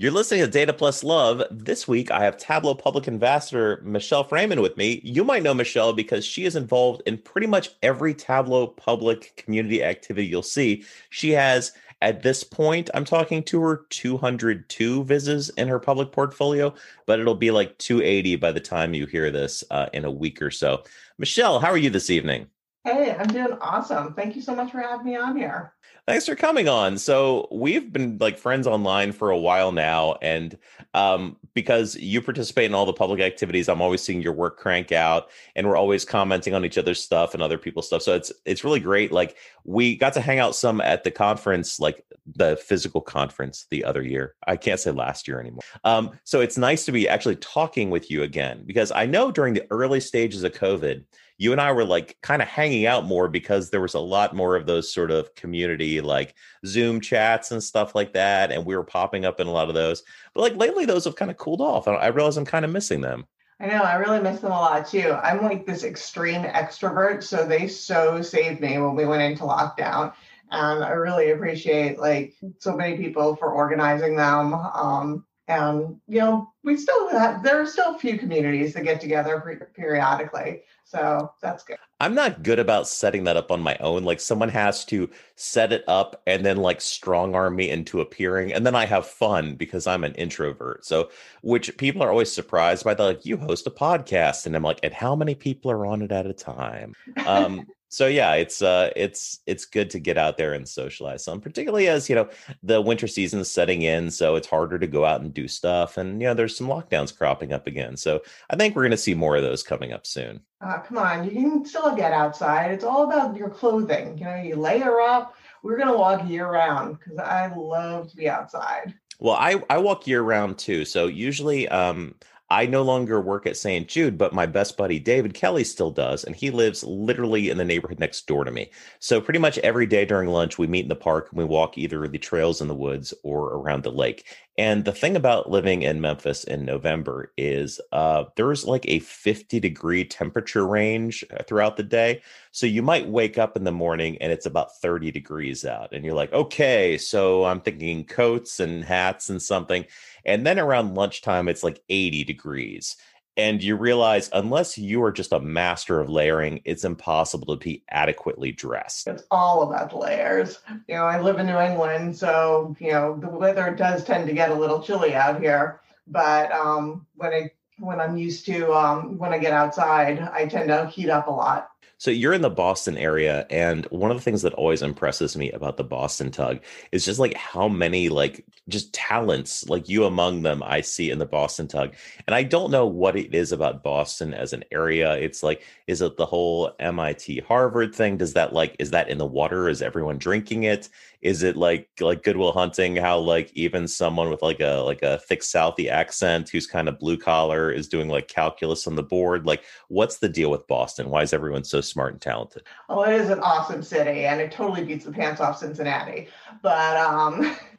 You're listening to Data Plus Love. This week, I have Tableau Public Ambassador Michelle Fraiman with me. You might know Michelle because she is involved in pretty much every Tableau public community activity you'll see. She has, at this point, I'm talking to her 202 vizzes in her public portfolio, but it'll be like 280 by the time you hear this uh, in a week or so. Michelle, how are you this evening? Hey, I'm doing awesome. Thank you so much for having me on here. Thanks for coming on. So we've been like friends online for a while now, and um, because you participate in all the public activities, I'm always seeing your work crank out, and we're always commenting on each other's stuff and other people's stuff. So it's it's really great. Like we got to hang out some at the conference, like the physical conference the other year. I can't say last year anymore. Um, so it's nice to be actually talking with you again because I know during the early stages of COVID you and I were like kind of hanging out more because there was a lot more of those sort of community like Zoom chats and stuff like that. And we were popping up in a lot of those. But like lately, those have kind of cooled off. I realize I'm kind of missing them. I know, I really miss them a lot too. I'm like this extreme extrovert. So they so saved me when we went into lockdown. And I really appreciate like so many people for organizing them. Um, and you know we still have there are still a few communities that get together periodically so that's good. I'm not good about setting that up on my own. Like someone has to set it up and then like strong arm me into appearing and then i have fun because i'm an introvert. So which people are always surprised by the like you host a podcast and i'm like and how many people are on it at a time? Um so yeah it's uh it's it's good to get out there and socialize some particularly as you know the winter season is setting in so it's harder to go out and do stuff and you know there's some lockdowns cropping up again so i think we're going to see more of those coming up soon uh, come on you can still get outside it's all about your clothing you know you layer up we're going to walk year round because i love to be outside well, I, I walk year round too. So usually um, I no longer work at St. Jude, but my best buddy David Kelly still does, and he lives literally in the neighborhood next door to me. So pretty much every day during lunch, we meet in the park and we walk either the trails in the woods or around the lake. And the thing about living in Memphis in November is uh, there's like a 50 degree temperature range uh, throughout the day. So you might wake up in the morning and it's about 30 degrees out, and you're like, okay, so I'm thinking coats and hats and something. And then around lunchtime, it's like 80 degrees. And you realize, unless you are just a master of layering, it's impossible to be adequately dressed. It's all about layers. You know, I live in New England, so, you know, the weather does tend to get a little chilly out here. But um, when I when I'm used to um, when I get outside, I tend to heat up a lot. So you're in the Boston area, and one of the things that always impresses me about the Boston TUG is just like how many like just talents, like you among them, I see in the Boston TUG. And I don't know what it is about Boston as an area. It's like, is it the whole MIT Harvard thing? Does that like is that in the water? Is everyone drinking it? Is it like like Good Will Hunting? How like even someone with like a like a thick Southie accent who's kind of blue collar is doing like calculus on the board? Like, what's the deal with Boston? Why is everyone so smart and talented? Oh, it is an awesome city, and it totally beats the pants off Cincinnati. But um,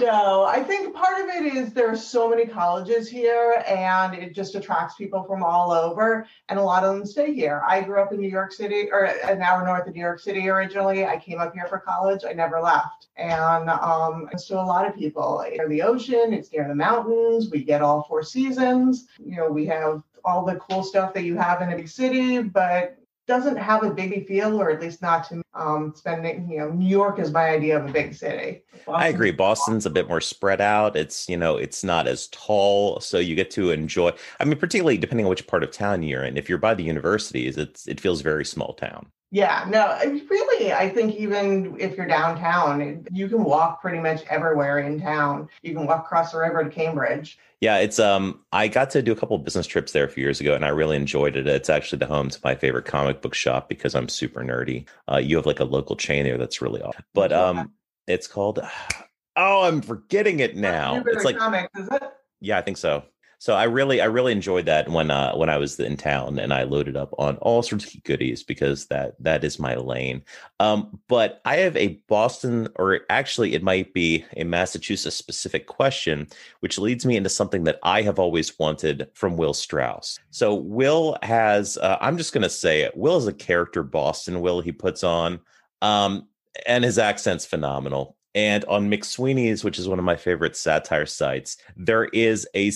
no, I think part of it is there are so many colleges here and it just attracts people from all over and a lot of them stay here. I grew up in New York City or an hour north of New York City originally. I came up here for college. I never left. And um, to a lot of people. it's Near the ocean, it's near the mountains. We get all four seasons. You know, we have all the cool stuff that you have in a big city, but doesn't have a big feel, or at least not to um, spending. You know, New York is my idea of a big city. Boston, I agree. Boston's a bit more spread out. It's you know, it's not as tall, so you get to enjoy. I mean, particularly depending on which part of town you're in. If you're by the universities, it's it feels very small town. Yeah, no, really, I think even if you're downtown, you can walk pretty much everywhere in town. You can walk across the river to Cambridge. Yeah, it's um I got to do a couple business trips there a few years ago and I really enjoyed it. It's actually the home to my favorite comic book shop because I'm super nerdy. Uh, you have like a local chain there that's really awesome. But um it's called Oh, I'm forgetting it now. It's like comics, is it? Yeah, I think so. So I really, I really enjoyed that when uh, when I was in town and I loaded up on all sorts of goodies because that that is my lane. Um, but I have a Boston, or actually, it might be a Massachusetts specific question, which leads me into something that I have always wanted from Will Strauss. So Will has, uh, I'm just going to say it. Will is a character Boston Will he puts on, um, and his accent's phenomenal And on McSweeney's, which is one of my favorite satire sites, there is a.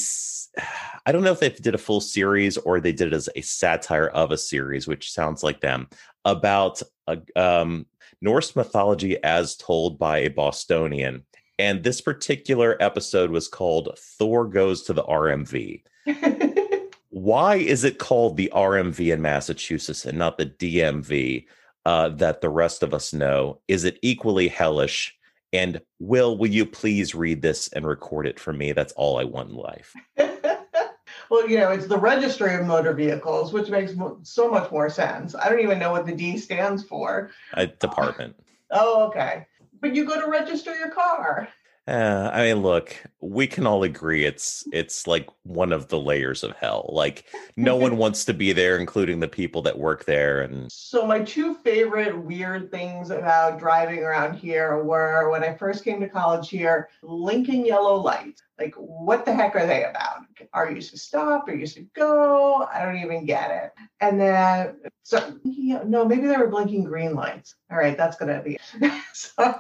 I don't know if they did a full series or they did it as a satire of a series, which sounds like them, about a, um, Norse mythology as told by a Bostonian. And this particular episode was called Thor Goes to the RMV. Why is it called the RMV in Massachusetts and not the DMV uh, that the rest of us know? Is it equally hellish? And Will, will you please read this and record it for me? That's all I want in life. well, you know, it's the registry of motor vehicles, which makes so much more sense. I don't even know what the D stands for. A department. oh, okay. But you go to register your car. Uh, I mean, look, we can all agree it's it's like one of the layers of hell. Like no one wants to be there, including the people that work there. And so, my two favorite weird things about driving around here were when I first came to college here, blinking yellow lights. Like, what the heck are they about? Are you to stop? Are you to go? I don't even get it. And then, so no, maybe they were blinking green lights. All right, that's gonna be so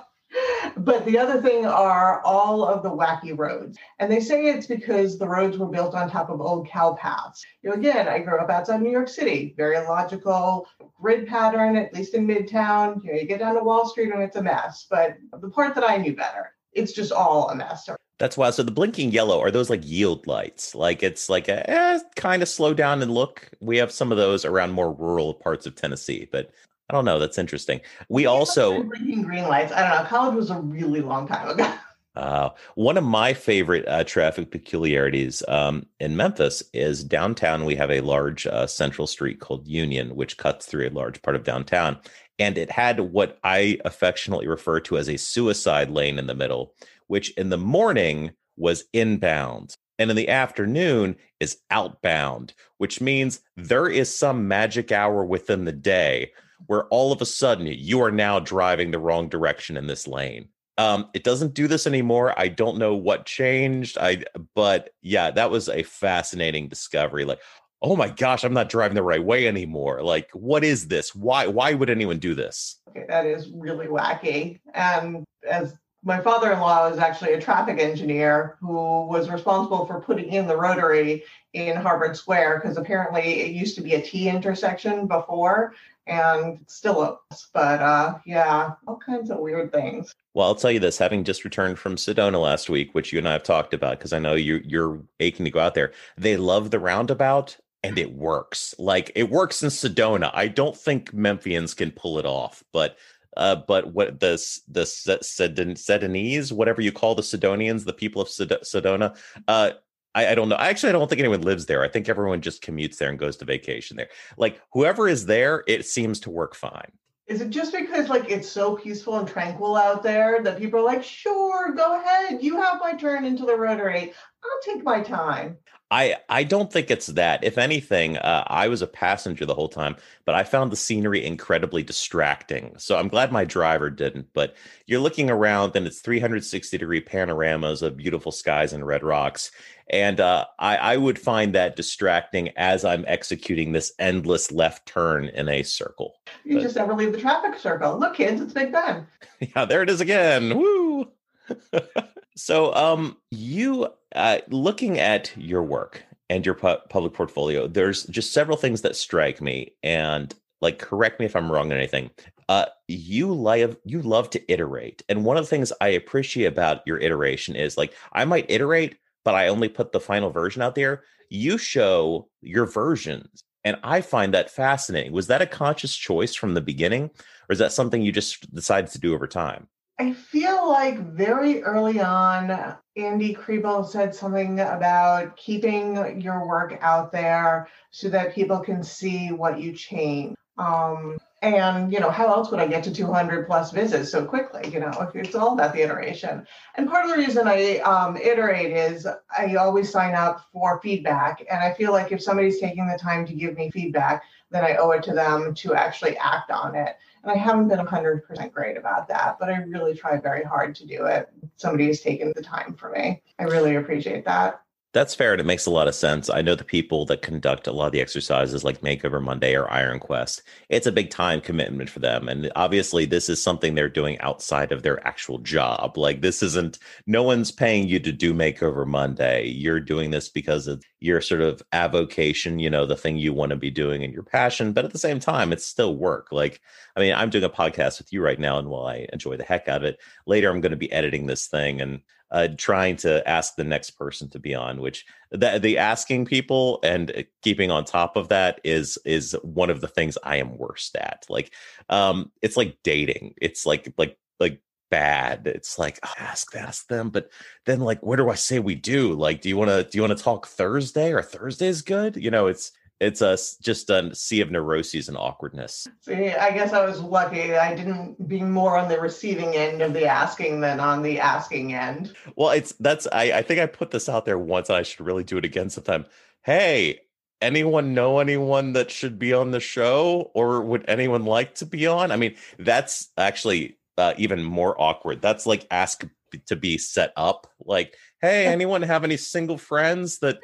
but the other thing are all of the wacky roads. And they say it's because the roads were built on top of old cow paths. You know, again, I grew up outside New York City, very logical grid pattern, at least in Midtown. You know, you get down to Wall Street and it's a mess. But the part that I knew better, it's just all a mess. That's why. So the blinking yellow are those like yield lights? Like it's like a eh, kind of slow down and look. We have some of those around more rural parts of Tennessee, but I don't know. That's interesting. We also blinking green lights. I don't know. College was a really long time ago. Uh, one of my favorite uh, traffic peculiarities um, in Memphis is downtown. We have a large uh, central street called Union, which cuts through a large part of downtown. And it had what I affectionately refer to as a suicide lane in the middle, which in the morning was inbound. And in the afternoon is outbound, which means there is some magic hour within the day where all of a sudden you are now driving the wrong direction in this lane. Um, it doesn't do this anymore. I don't know what changed. I but yeah, that was a fascinating discovery. Like, oh my gosh, I'm not driving the right way anymore. Like, what is this? Why why would anyone do this? Okay, that is really wacky. And as my father-in-law is actually a traffic engineer who was responsible for putting in the rotary in Harvard Square because apparently it used to be a T intersection before and still is. But uh, yeah, all kinds of weird things. Well, I'll tell you this: having just returned from Sedona last week, which you and I have talked about, because I know you you're aching to go out there. They love the roundabout, and it works. Like it works in Sedona. I don't think Memphians can pull it off, but uh, but what the the Sedonese, whatever you call the Sidonians, the people of Sedona, uh, I, I, don't know. Actually I don't think anyone lives there. I think everyone just commutes there and goes to vacation there. Like whoever is there, it seems to work fine. Is it just because like it's so peaceful and tranquil out there that people are like, sure, go ahead, you have my turn into the rotary. I'll take my time. I I don't think it's that. If anything, uh, I was a passenger the whole time, but I found the scenery incredibly distracting. So I'm glad my driver didn't. But you're looking around, and it's 360 degree panoramas of beautiful skies and red rocks, and uh, I, I would find that distracting as I'm executing this endless left turn in a circle. You but, just never leave the traffic circle. Look, kids, it's Big Ben. Yeah, there it is again. Woo! so, um, you uh, looking at your work and your pu- public portfolio, there's just several things that strike me, and like, correct me if I'm wrong or anything. Uh, you love you love to iterate, and one of the things I appreciate about your iteration is like I might iterate, but I only put the final version out there. You show your versions, and I find that fascinating. Was that a conscious choice from the beginning, or is that something you just decided to do over time? I feel like very early on, Andy Kriebel said something about keeping your work out there so that people can see what you change. Um, and you know, how else would I get to 200 plus vizzes so quickly? You know, it's all about the iteration. And part of the reason I um, iterate is I always sign up for feedback, and I feel like if somebody's taking the time to give me feedback, then I owe it to them to actually act on it. And I haven't been 100% great about that, but I really try very hard to do it. Somebody has taken the time for me. I really appreciate that. That's fair and it makes a lot of sense. I know the people that conduct a lot of the exercises like Makeover Monday or Iron Quest. It's a big time commitment for them. And obviously this is something they're doing outside of their actual job. Like this isn't no one's paying you to do Makeover Monday. You're doing this because of your sort of avocation, you know, the thing you want to be doing and your passion, but at the same time it's still work. Like I mean, I'm doing a podcast with you right now and while I enjoy the heck out of it, later I'm going to be editing this thing and uh, trying to ask the next person to be on which the, the asking people and uh, keeping on top of that is is one of the things i am worst at. Like um it's like dating. It's like like like bad. It's like oh, ask ask them but then like where do i say we do? Like do you want to do you want to talk thursday or thursday is good? You know it's it's a just a sea of neuroses and awkwardness. See, I guess I was lucky. I didn't be more on the receiving end of the asking than on the asking end. Well, it's that's I, I think I put this out there once and I should really do it again sometime. Hey, anyone know anyone that should be on the show or would anyone like to be on? I mean, that's actually uh, even more awkward. That's like ask to be set up. Like, hey, anyone have any single friends that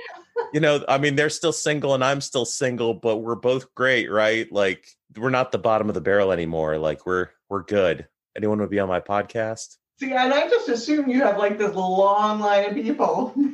you know, I mean, they're still single and I'm still single, but we're both great, right? Like we're not the bottom of the barrel anymore. Like we're we're good. Anyone would be on my podcast? See, and I just assume you have like this long line of people.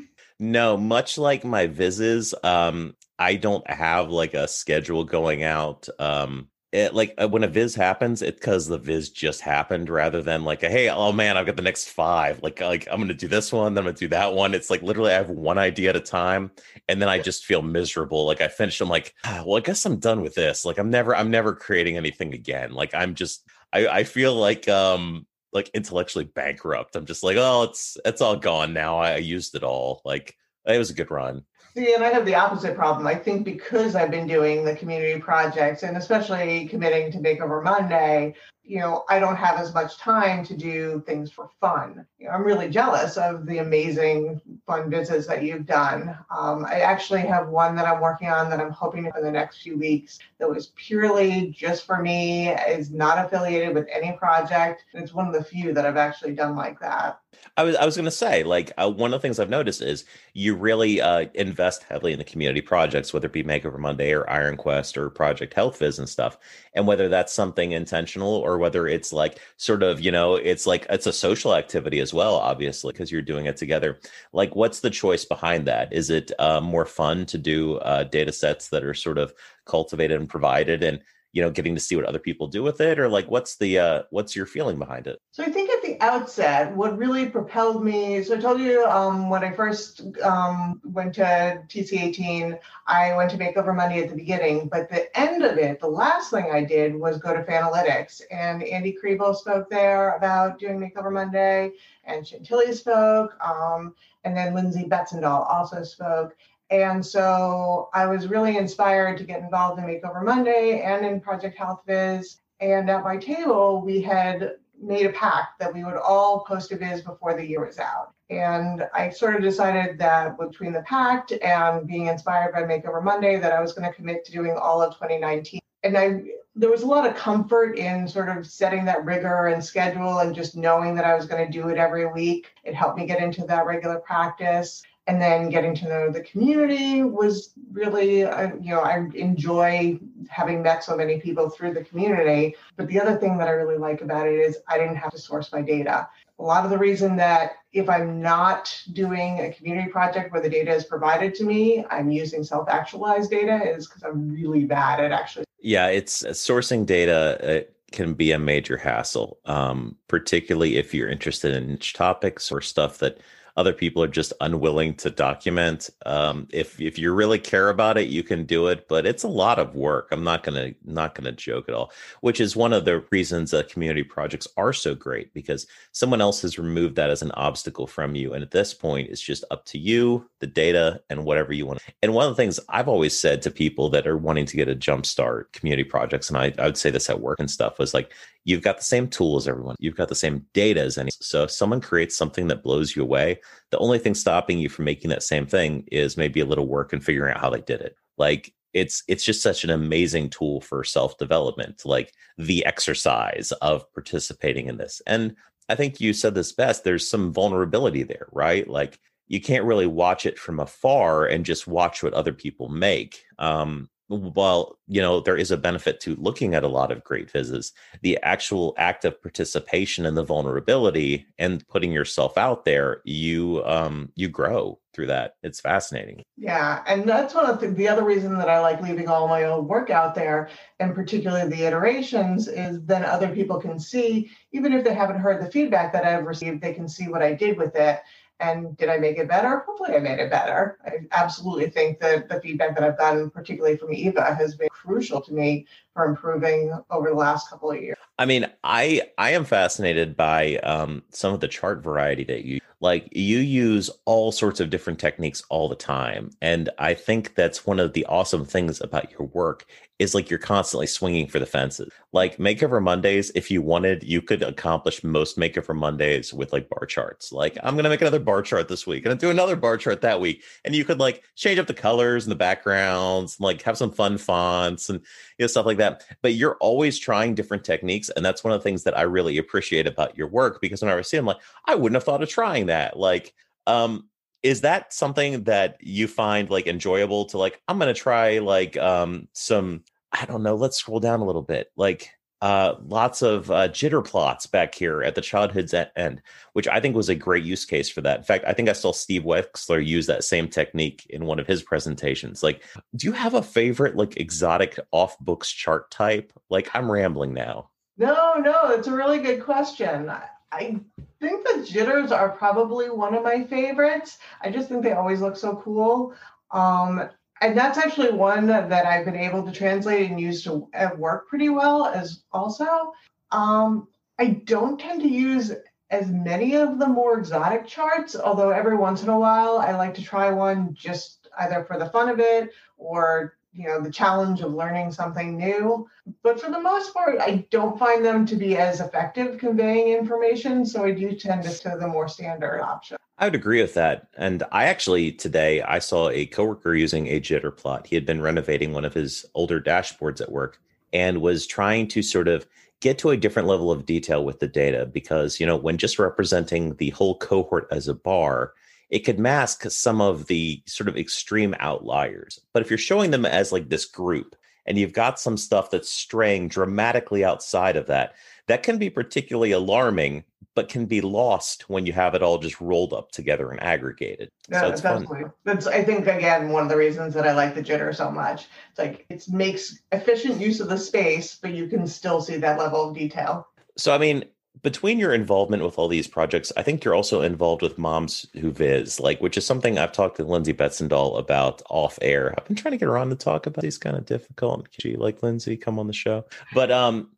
No, much like my vizzes, um, I don't have like a schedule going out. Um, it, like uh, when a viz happens, it's because the viz just happened rather than like a hey, oh man, I've got the next five. Like like I'm gonna do this one, then I'm gonna do that one. It's like literally I have one idea at a time, and then I just feel miserable. Like I finish, I'm like, ah, well, I guess I'm done with this. Like I'm never I'm never creating anything again. Like I'm just I I feel like um like intellectually bankrupt. I'm just like, oh, it's it's all gone now. I, I used it all. Like it was a good run. See, and I have the opposite problem. I think because I've been doing the community projects and especially committing to Makeover Monday, you know, I don't have as much time to do things for fun. You know, I'm really jealous of the amazing fun vizzes that you've done. Um, I actually have one that I'm working on that I'm hoping for the next few weeks that was purely just for me, is not affiliated with any project. It's one of the few that I've actually done like that. I was I was going to say like uh, one of the things I've noticed is you really uh, invest heavily in the community projects, whether it be Makeover Monday or Iron Quest or Project Health Viz and stuff, and whether that's something intentional or whether it's like sort of you know it's like it's a social activity as well, obviously because you're doing it together. Like, what's the choice behind that? Is it uh, more fun to do uh, data sets that are sort of cultivated and provided and you know getting to see what other people do with it or like what's the uh what's your feeling behind it so i think outset what really propelled me so i told you um when i first um went to tc18 i went to makeover monday at the beginning but the end of it the last thing i did was go to fanalytics and andy kriebel spoke there about doing makeover monday and chantilly spoke um and then lindsay betzendahl also spoke and so I was really inspired to get involved in Makeover Monday and in Project Health Viz. And at my table, we had made a pact that we would all post a viz before the year was out. And I sort of decided that between the pact and being inspired by Makeover Monday, that I was going to commit to doing all of 2019. And I there was a lot of comfort in sort of setting that rigor and schedule and just knowing that I was going to do it every week. It helped me get into that regular practice and then getting to know the community was really uh, you know i enjoy having met so many people through the community. But the other thing that i really like about it is i didn't have to source my data. A lot of the reason that if i'm not doing a community project where the data is provided to me i'm using self-actualized data is because i'm really bad at actually yeah it's uh, sourcing data it can be a major hassle um, particularly if you're interested in niche topics or stuff that other people are just unwilling to document. Um, if if you really care about it, you can do it, but it's a lot of work. I'm not gonna not gonna joke at all. Which is one of the reasons that community projects are so great because someone else has removed that as an obstacle from you, and at this point, it's just up to you, the data, and whatever you want. And one of the things I've always said to people that are wanting to get a jump start community projects, and I, I would say this at work and stuff, was like you've got the same tool as everyone, you've got the same data as any. So if someone creates something that blows you away the only thing stopping you from making that same thing is maybe a little work and figuring out how they did it. Like it's it's just such an amazing tool for self-development, like the exercise of participating in this. And I think you said this best. There's some vulnerability there, right? Like you can't really watch it from afar and just watch what other people make. Um, while you know there is a benefit to looking at a lot of great vizzes the actual act of participation and the vulnerability and putting yourself out there you um you grow through that. It's fascinating. Yeah and that's one of the, the other reason that i like leaving all my old work out there and particularly the iterations is then other people can see even if they haven't heard the feedback that i've received they can see what i did with it and did I make it better? Hopefully, I made it better. I absolutely think that the feedback that I've gotten, particularly from Eva, has been crucial to me for improving over the last couple of years. I mean, I I am fascinated by um, some of the chart variety that you like. You use all sorts of different techniques all the time, and I think that's one of the awesome things about your work is like you're constantly swinging for the fences. Like Makeover Mondays, if you wanted, you could accomplish most Makeover Mondays with like bar charts. Like I'm gonna make another bar chart this week, and do another bar chart that week, and you could like change up the colors and the backgrounds, and, like have some fun fonts and you know stuff like that. But you're always trying different techniques, and that's one of the things that I really appreciate about your work because when I see, I'm like, I wouldn't have thought of trying that. Like, um, is that something that you find like enjoyable to like i'm to try like um some i don't know let's scroll down a little bit like uh lots of uh, jitter plots back here at the childhood's end which i think was a great use case for that. In fact i think i saw steve wexler use that same technique in one of his presentations like do you have a favorite like exotic off books chart type? Like i'm rambling now. No no it's a really good question I think the jitters are probably one of my favorites. I just think they always look so cool. Um, and that's actually one that I've been able to translate and use to work pretty well as also. Um, I don't tend to use as many of the more exotic charts, although every once in a while I like to try one just either for the fun of it or you know the challenge of learning something new. But for the most part i don't find them to be as effective conveying information so i do tend to to the more standard option. I would agree with that. And i actually today i saw a coworker using a jitter plot. He had been renovating one of his older dashboards at work and was trying to sort of get to a different level of detail with the data because you know when just representing the whole cohort as a bar it could mask some of the sort of extreme outliers. But if you're showing them as like this group and you've got some stuff that's straying dramatically outside of that, that can be particularly alarming, but can be lost when you have it all just rolled up together and aggregated. Yeah, so definitely. Fun. That's I think again one of the reasons that I like the jitter so much. It's like it makes efficient use of the space, but you can still see that level of detail. So I mean, between your involvement with all these projects, I think you're also involved with Moms Who Viz, like which is something I've talked to Lindsay Betzendahl about off air. I've been trying to get her on to talk about these kind of difficult. She like Lindsay come on the show, but um,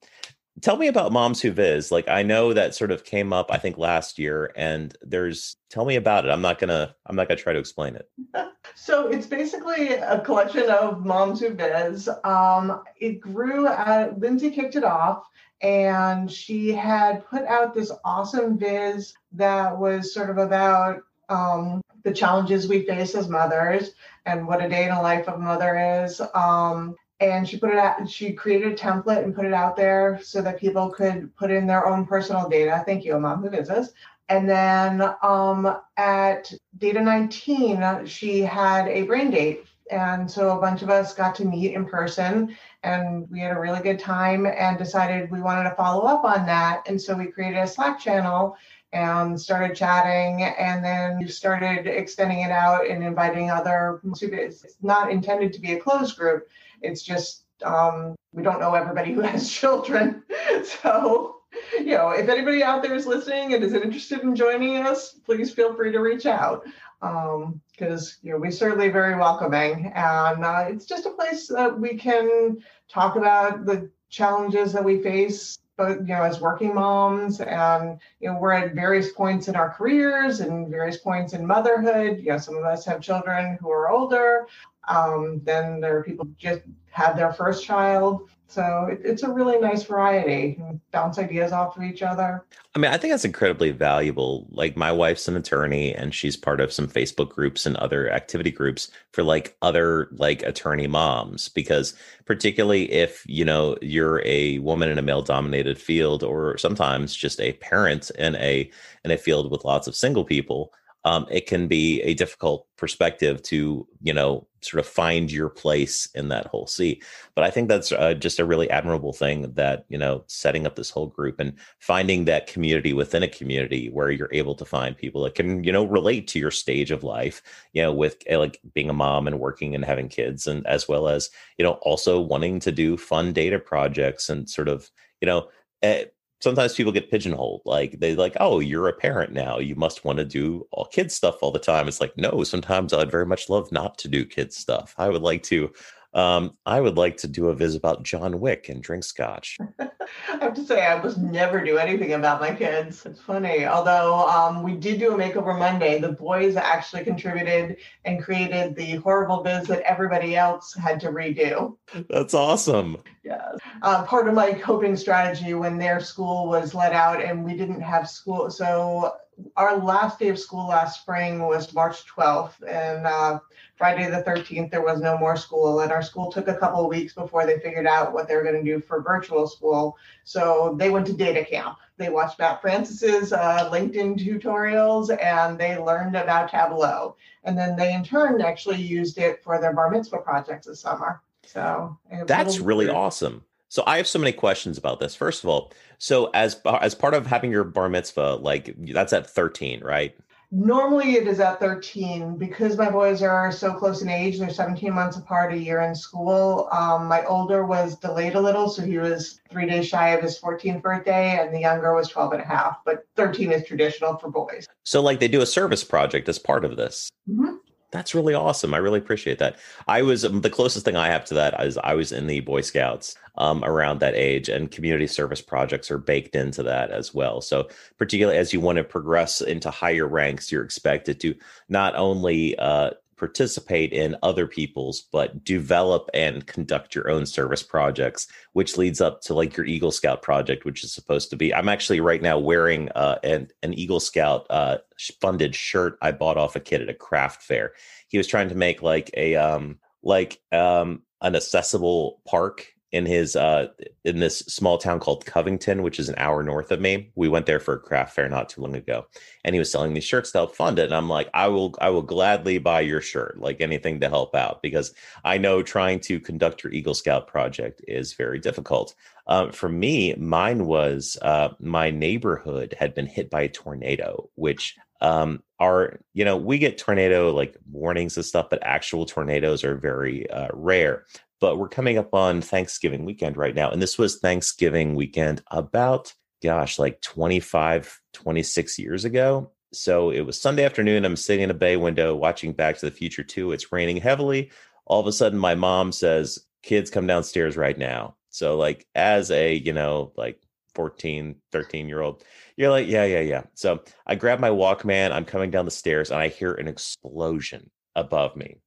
tell me about Moms Who Viz. Like I know that sort of came up I think last year, and there's tell me about it. I'm not gonna I'm not gonna try to explain it. So it's basically a collection of Moms Who Viz. Um, it grew. At, Lindsay kicked it off and she had put out this awesome viz that was sort of about um, the challenges we face as mothers and what a day in the life of a mother is. Um, and she put it out, she created a template and put it out there so that people could put in their own personal data. Thank you, Mom, who is this? And then um, at Data 19, she had a brain date. And so a bunch of us got to meet in person and we had a really good time and decided we wanted to follow up on that. And so we created a Slack channel and started chatting and then started extending it out and inviting other students. It's not intended to be a closed group. It's just um, we don't know everybody who has children. So, you know, if anybody out there is listening and is interested in joining us, please feel free to reach out because um, you know we're certainly very welcoming, and uh, it's just a place that we can talk about the challenges that we face, but you know as working moms, and you know we're at various points in our careers and various points in motherhood. You know, some of us have children who are older. Um, then there are people just had their first child. So it, it's a really nice variety. Bounce ideas off of each other. I mean, I think that's incredibly valuable. Like my wife's an attorney and she's part of some Facebook groups and other activity groups for like other like attorney moms because particularly if, you know, you're a woman in a male dominated field or sometimes just a parent in a in a field with lots of single people, um, it can be a difficult perspective to you know sort of find your place in that whole sea. But i think that's uh, just a really admirable thing that you know setting up this whole group and finding that community within a community where you're able to find people that can you know relate to your stage of life you know with uh, like being a mom and working and having kids and as well as you know also wanting to do fun data projects and sort of you know uh, sometimes people get pigeonholed like they like oh you're a parent now. You must want to do all kids stuff all the time. It's like no sometimes i'd very much love not to do kids stuff. I would like to um, I would like to do a visit about John Wick and drink scotch. I have to say, I was never do anything about my kids. It's funny. Although um, we did do a makeover Monday, the boys actually contributed and created the horrible viz that everybody else had to redo. That's awesome. Yes. Uh, part of my coping strategy when their school was let out and we didn't have school. So our last day of school last spring was March 12th, and uh, Friday the 13th there was no more school. And our school took a couple of weeks before they figured out what they were going to do for virtual school. So they went to data camp. They watched Matt Francis's uh, LinkedIn tutorials and they learned about Tableau. And then they in turn actually used it for their bar mitzvah projects this summer. So that's really awesome. So I have so many questions about this. First of all, so as as part of having your bar mitzvah, like that's at 13, right? Normally it is at 13 because my boys are so close in age. They're 17 months apart, a year in school. Um, my older was delayed a little, so he was three days shy of his 14th birthday, and the younger was 12 and a half. But 13 is traditional for boys. So, like, they do a service project as part of this. Mm-hmm. That's really awesome. I really appreciate that. I was um, the closest thing I have to that is I was in the Boy Scouts um, around that age, and community service projects are baked into that as well. So, particularly as you want to progress into higher ranks, you're expected to not only uh, participate in other people's, but develop and conduct your own service projects, which leads up to like your Eagle Scout project, which is supposed to be. I'm actually right now wearing uh, an, an Eagle Scout uh, funded shirt I bought off a kid at a craft fair. He was trying to make like a, um, like um, an accessible park in his uh in this small town called Covington, which is an hour north of me. We went there for a craft fair not too long ago, and he was selling these shirts to help fund it. And I'm like, I will I will gladly buy your shirt, like anything to help out, because I know trying to conduct your Eagle Scout project is very difficult. Um, for me, mine was uh, my neighborhood had been hit by a tornado, which um, are you know we get tornado like warnings and stuff, but actual tornadoes are very uh, rare but we're coming up on Thanksgiving weekend right now. And this was Thanksgiving weekend about, gosh, like 25, 26 years ago. So it was Sunday afternoon. I'm sitting in a bay window watching Back to the Future 2. It's raining heavily. All of a sudden, my mom says, Kids, come downstairs right now. So, like, as a, you know, like 14, 13 year old, you're like, yeah, yeah, yeah. So I grab my Walkman. I'm coming down the stairs and I hear an explosion above me.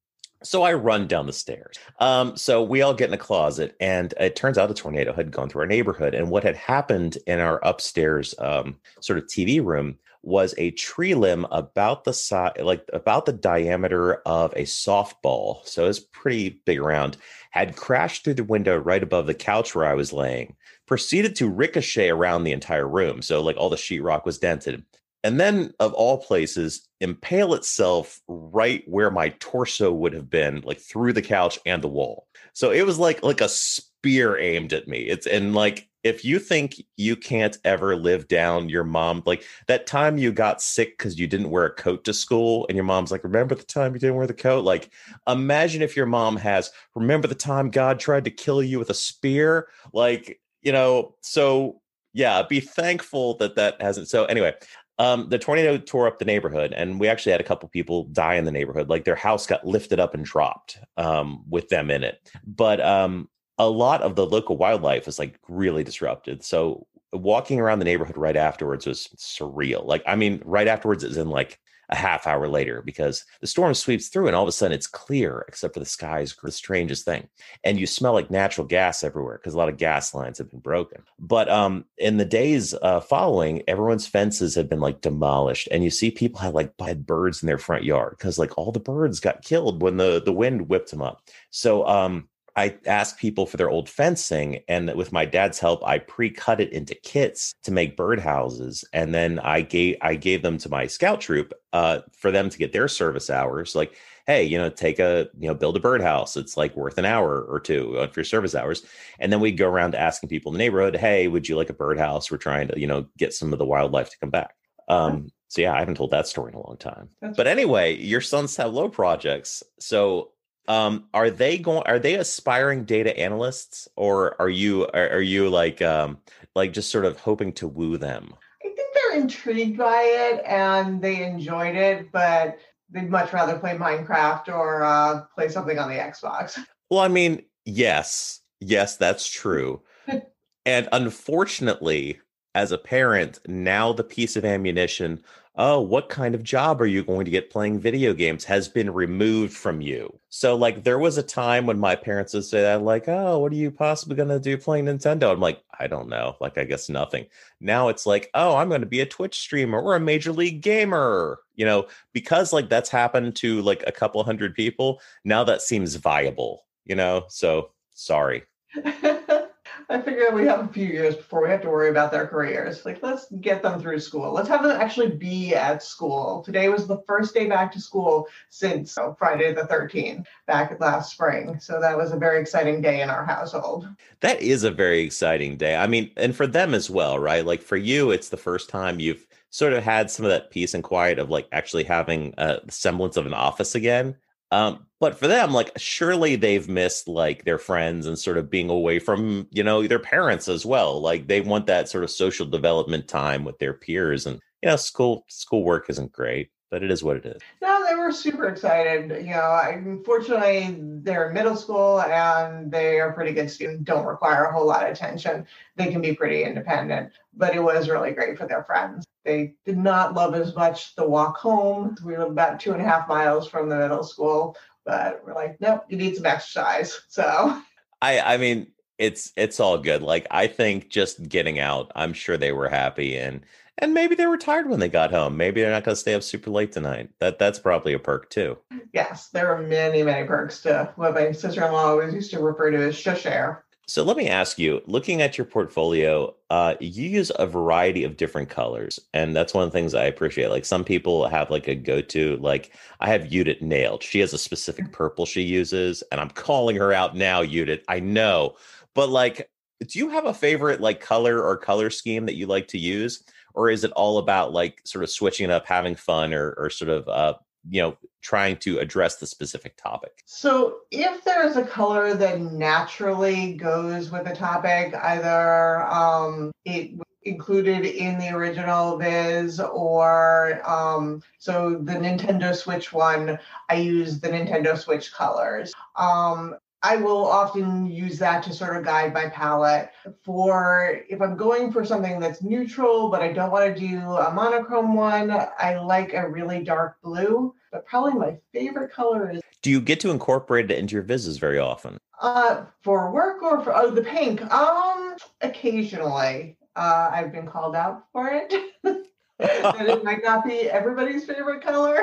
So I run down the stairs. Um, so we all get in a closet, and it turns out a tornado had gone through our neighborhood. And what had happened in our upstairs um, sort of TV room was a tree limb about the size, like about the diameter of a softball. So it's pretty big around, had crashed through the window right above the couch where I was laying, proceeded to ricochet around the entire room. So, like all the sheetrock was dented and then of all places impale itself right where my torso would have been like through the couch and the wall. So it was like like a spear aimed at me. It's and like if you think you can't ever live down your mom like that time you got sick because you didn't wear a coat to school and your mom's like remember the time you didn't wear the coat? Like imagine if your mom has remember the time god tried to kill you with a spear? Like you know so yeah be thankful that that hasn't so anyway um, the tornado tore up the neighborhood, and we actually had a couple people die in the neighborhood. Like their house got lifted up and dropped um, with them in it. But um, a lot of the local wildlife was like really disrupted. So walking around the neighborhood right afterwards was surreal. Like, I mean, right afterwards is in like a half hour later because the storm sweeps through and all of a sudden it's clear except for the skies the strangest thing. And you smell like natural gas everywhere because a lot of gas lines have been broken. But um in the days uh, following everyone's fences have been like demolished and you see people have like dead birds in their front yard because like all the birds got killed when the the wind whipped them up. So um I ask people for their old fencing, and with my dad's help, I pre-cut it into kits to make birdhouses, and then I gave I gave them to my scout troop uh, for them to get their service hours. Like, hey, you know, take a you know build a birdhouse. It's like worth an hour or two uh, for your service hours, and then we'd go around asking people in the neighborhood, hey, would you like a birdhouse? We're trying to you know get some of the wildlife to come back. Um, so yeah, I haven't told that story in a long time. That's but anyway, your Sons Tableau projects. So um are they going are they aspiring data analysts or are you are, are you like um like just sort of hoping to woo them? I think they're intrigued by it and they enjoyed it, but they'd much rather play Minecraft or uh, play something on the Xbox. Well, I mean, yes, yes, that's true. and unfortunately, as a parent, now the piece of ammunition oh, what kind of job are you going to get playing video games has been removed from you. So, like, there was a time when my parents would say that, like, oh, what are you possibly going to do playing Nintendo? I'm like, I don't know. Like, I guess nothing. Now it's like, oh, I'm going to be a Twitch streamer or a major league gamer, you know, because like that's happened to like a couple hundred people. Now that seems viable, you know? So, sorry. I figure we have a few years before we have to worry about their careers. Like, let's get them through school. Let's have them actually be at school. Today was the first day back to school since Friday the 13th, back last spring. So that was a very exciting day in our household. That is a very exciting day. I mean, and for them as well, right? Like for you, it's the first time you've sort of had some of that peace and quiet of like actually having a semblance of an office again. Um, but for them, like surely they've missed like their friends and sort of being away from, you know, their parents as well. Like they want that sort of social development time with their peers. And you know, school school work isn't great, but it is what it is. No, they were super excited. You know, unfortunately, they're in middle school and they are pretty good students, don't require a whole lot of attention. They can be pretty independent, but it was really great for their friends. They did not love as much the walk home. We live about two and a half miles from the middle school, but we're like, nope, you need some exercise. So I I mean, it's it's all good. Like I think just getting out, I'm sure they were happy and and maybe they were tired when they got home. Maybe they're not going to stay up super late tonight. That that's probably a perk too. Yes, there are many many perks to what my sister-in-law always used to refer to as shush air. So let me ask you, looking at your portfolio, uh, you use a variety of different colors, and that's one of the things I appreciate. Like some people have like a go-to, like I have Judith nailed. She has a specific purple she uses, and I'm calling her out now, Judith. I know, but like, do you have a favorite like color or color scheme that you like to use, or is it all about like sort of switching up, having fun, or or sort of uh, you know trying to address the specific topic? So if there's a color that naturally goes with the topic either um, it included in the original viz or um, so the nintendo switch one i use the nintendo switch colors. Um, I will often use that to sort of guide my palette for if I'm going for something that's neutral, but I don't want to do a monochrome one. I like a really dark blue, but probably my favorite color is. Do you get to incorporate it into your vizzes very often? Uh, for work or for oh the pink? Um, occasionally. Uh, I've been called out for it. that it might not be everybody's favorite color,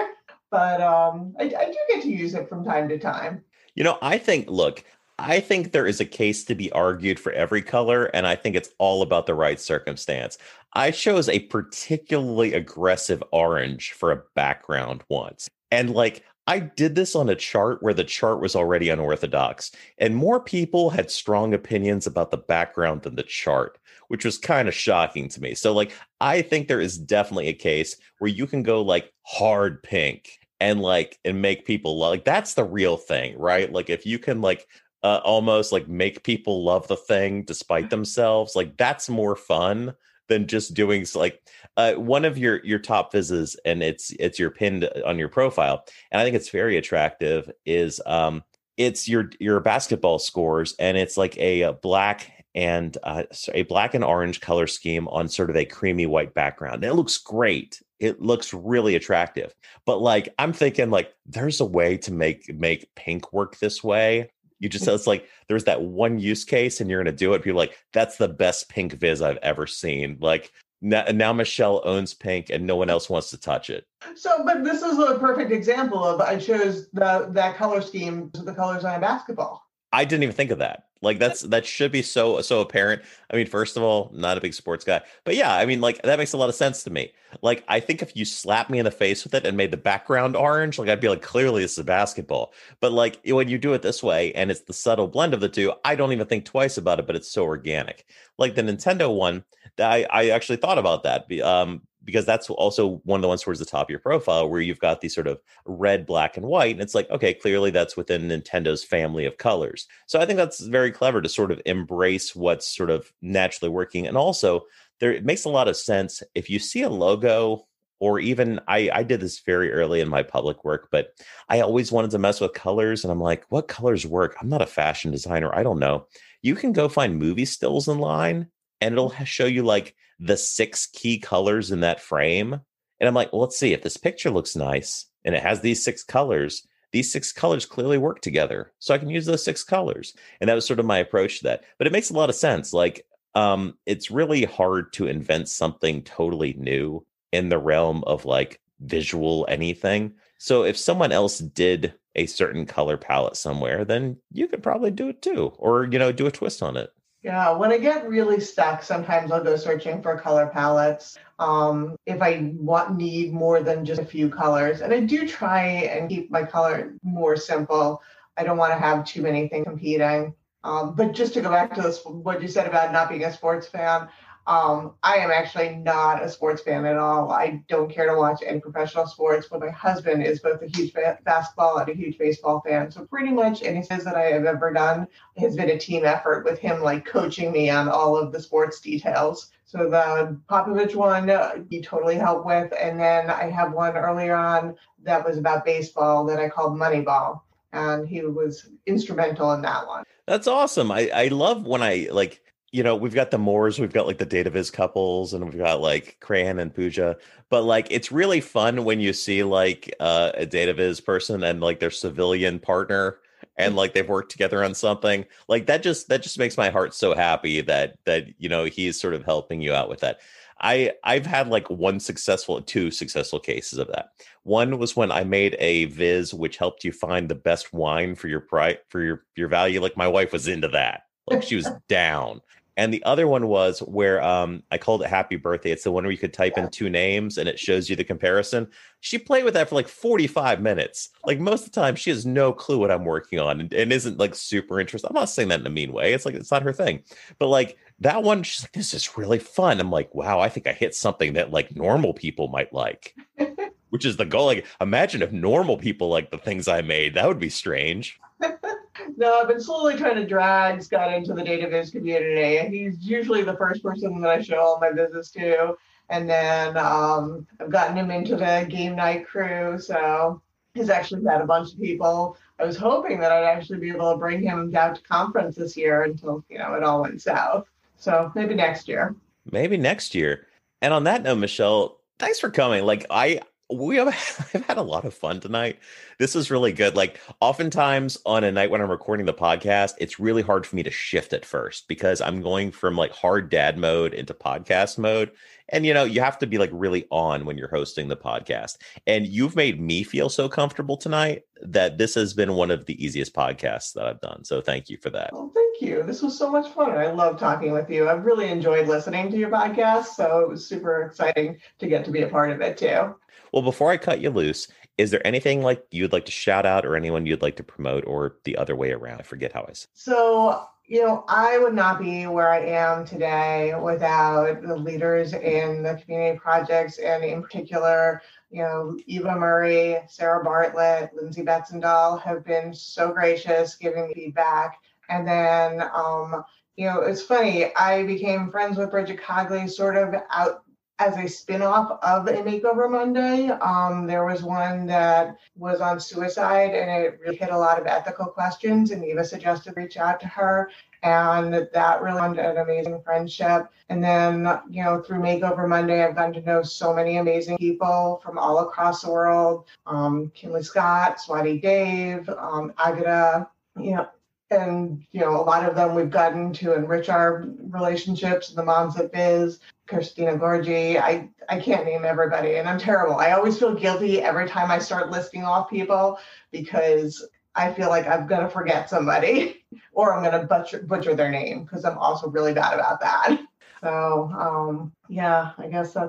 but um, I, I do get to use it from time to time. You know, I think, look, I think there is a case to be argued for every color, and I think it's all about the right circumstance. I chose a particularly aggressive orange for a background once. And like, I did this on a chart where the chart was already unorthodox, and more people had strong opinions about the background than the chart, which was kind of shocking to me. So, like, I think there is definitely a case where you can go like hard pink and like and make people love like that's the real thing right like if you can like uh, almost like make people love the thing despite themselves like that's more fun than just doing like uh, one of your your top vizzes and it's it's your pinned on your profile and i think it's very attractive is um it's your your basketball scores and it's like a, a black and uh, a black and orange color scheme on sort of a creamy white background. And it looks great. It looks really attractive. But like I'm thinking like there's a way to make make pink work this way. You just mm. it's like there's that one use case and you're gonna do it. People like that's the best pink viz I've ever seen. Like now, now Michelle owns pink and no one else wants to touch it. So, but this is a perfect example of I chose the that color scheme to the colors on a basketball I didn't even think of that. Like that's that should be so so apparent. I mean, first of all, not a big sports guy, but yeah, I mean, like that makes a lot of sense to me. Like I think if you slap me in the face with it and made the background orange, like I'd be like, clearly this is basketball. But like when you do it this way and it's the subtle blend of the two, I don't even think twice about it. But it's so organic. Like the Nintendo one, I I actually thought about that. Um, because that's also one of the ones towards the top of your profile where you've got these sort of red, black, and white. And it's like, okay, clearly that's within Nintendo's family of colors. So I think that's very clever to sort of embrace what's sort of naturally working. And also, there it makes a lot of sense if you see a logo or even I, I did this very early in my public work, but I always wanted to mess with colors. And I'm like, what colors work? I'm not a fashion designer. I don't know. You can go find movie stills online and it'll show you like the six key colors in that frame. And I'm like, well, let's see if this picture looks nice and it has these six colors. These six colors clearly work together. So I can use those six colors. And that was sort of my approach to that. But it makes a lot of sense. Like, um, it's really hard to invent something totally new in the realm of like visual anything. So if someone else did a certain color palette somewhere, then you could probably do it too, or you know, do a twist on it. Yeah, when I get really stuck, sometimes I'll go searching for color palettes. Um, if I want need more than just a few colors, and I do try and keep my color more simple. I don't want to have too many things competing. Um, but just to go back to this, what you said about not being a sports fan, um, I am actually not a sports fan at all. I don't care to watch any professional sports, but my husband is both a huge basketball and a huge baseball fan. So pretty much anything that I have ever done has been a team effort with him like coaching me on all of the sports details. So the Popovich one uh, he totally helped with, and then I have one earlier on that was about baseball that I called Moneyball, and he was instrumental in that one. That's awesome. I I love when I like you know, we've got the Moors, we've got like the Dataviz couples, and we've got like Crayon and Pooja. But like, it's really fun when you see like uh, a Dataviz person and like their civilian partner, and like they've worked together on something. Like that just that just makes my heart so happy that that you know he's sort of helping you out with that. I I've had like one successful, two successful cases of that. One was when I made a viz which helped you find the best wine for your price for your your value. Like my wife was into that. Like she was down. And the other one was where um, I called it Happy Birthday. It's the one where you could type in two names and it shows you the comparison. She played with that for like 45 minutes. Like most of the time, she has no clue what I'm working on and, and isn't like super interested. I'm not saying that in a mean way. It's like, it's not her thing. But like that one, she's like, this is really fun. I'm like, wow, I think I hit something that like normal people might like, which is the goal. Like, imagine if normal people like the things I made. That would be strange. no, I've been slowly trying to drag Scott into the Dataviz community. He's usually the first person that I show all my vizzes to. And then um, I've gotten him into the game night crew. So he's actually met a bunch of people. I was hoping that I'd actually be able to bring him down to conference this year until, you know, it all went south. So maybe next year. Maybe next year. And on that note, Michelle, thanks for coming. Like I we have I've had a lot of fun tonight. This is really good. Like oftentimes on a night when I'm recording the podcast, it's really hard for me to shift at first because I'm going from like hard dad mode into podcast mode. And you know, you have to be like really on when you're hosting the podcast. And you've made me feel so comfortable tonight that this has been one of the easiest podcasts that I've done. So thank you for that. Well, thank you. This was so much fun. I love talking with you. I've really enjoyed listening to your podcast. So it was super exciting to get to be a part of it too. Well, before I cut you loose, is there anything like you'd like to shout out or anyone you'd like to promote or the other way around? I forget how I said. So, you know, I would not be where I am today without the leaders in the community projects and in particular, you know, Eva Murray, Sarah Bartlett, Lindsay Betzendahl have been so gracious giving feedback. And then um, you know, it's funny. I became friends with Bridget Cogley sort of out as a spin-off of a makeover monday um, there was one that was on suicide and it really hit a lot of ethical questions and eva suggested reach out to her and that really formed an amazing friendship. And then you know through makeover monday i've gotten to know so many amazing people from all across the world um, Kimly Scott swati dave um, agata you know and you know a lot of them we've gotten to enrich our relationships the moms at biz christina gorgi i i can't name everybody and i'm terrible i always feel guilty every time i start listing off people because I feel like I'm gonna forget somebody or I'm gonna butcher butcher their name because I'm also really bad about that. So um, yeah, I guess I,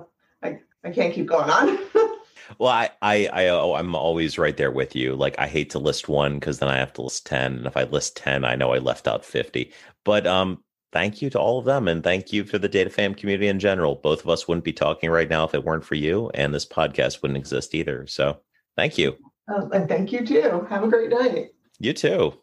I can't keep going on. well, I I I oh, I'm always right there with you. Like I hate to list one because then I have to list ten, and if I list ten, I know I left out fifty. But um, thank you to all of them, and thank you for the Data Fam community in general. Both of us wouldn't be talking right now if it weren't for you, and this podcast wouldn't exist either. So thank you. Oh, and thank you too. Have a great night. You too.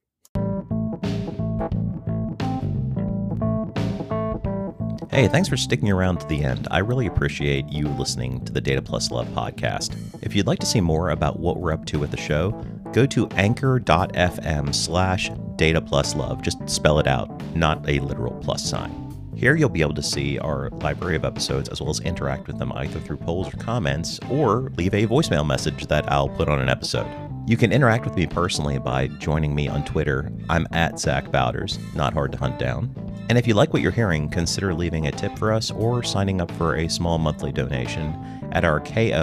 Hey, thanks for sticking around to the end. I really appreciate you listening to the Data Plus Love podcast. If you'd like to see more about what we're up to at the show, go to anchor.fm slash data plus love. Just spell it out, not a literal plus sign. Here you'll be able to see our library of episodes as well as interact with them either through polls or comments or leave a voicemail message that I'll put on an episode. You can interact with me personally by joining me on Twitter. I'm at Zach Bowders, not hard to hunt down. And if you like what you're hearing, consider leaving a tip for us or signing up for a small monthly donation at our ko-fi.com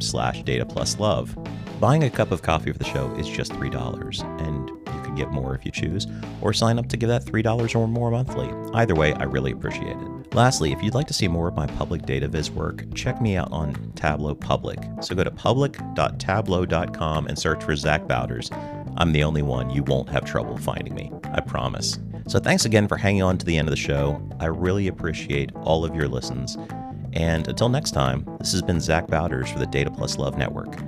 slash data plus love. Buying a cup of coffee for the show is just $3, and can get more if you choose, or sign up to give that $3 or more monthly. Either way, I really appreciate it. Lastly, if you'd like to see more of my public data viz work, check me out on Tableau Public. So go to public.tableau.com and search for Zach Bowders. I'm the only one. You won't have trouble finding me. I promise. So thanks again for hanging on to the end of the show. I really appreciate all of your listens. And until next time, this has been Zach Bowders for the Data Plus Love Network.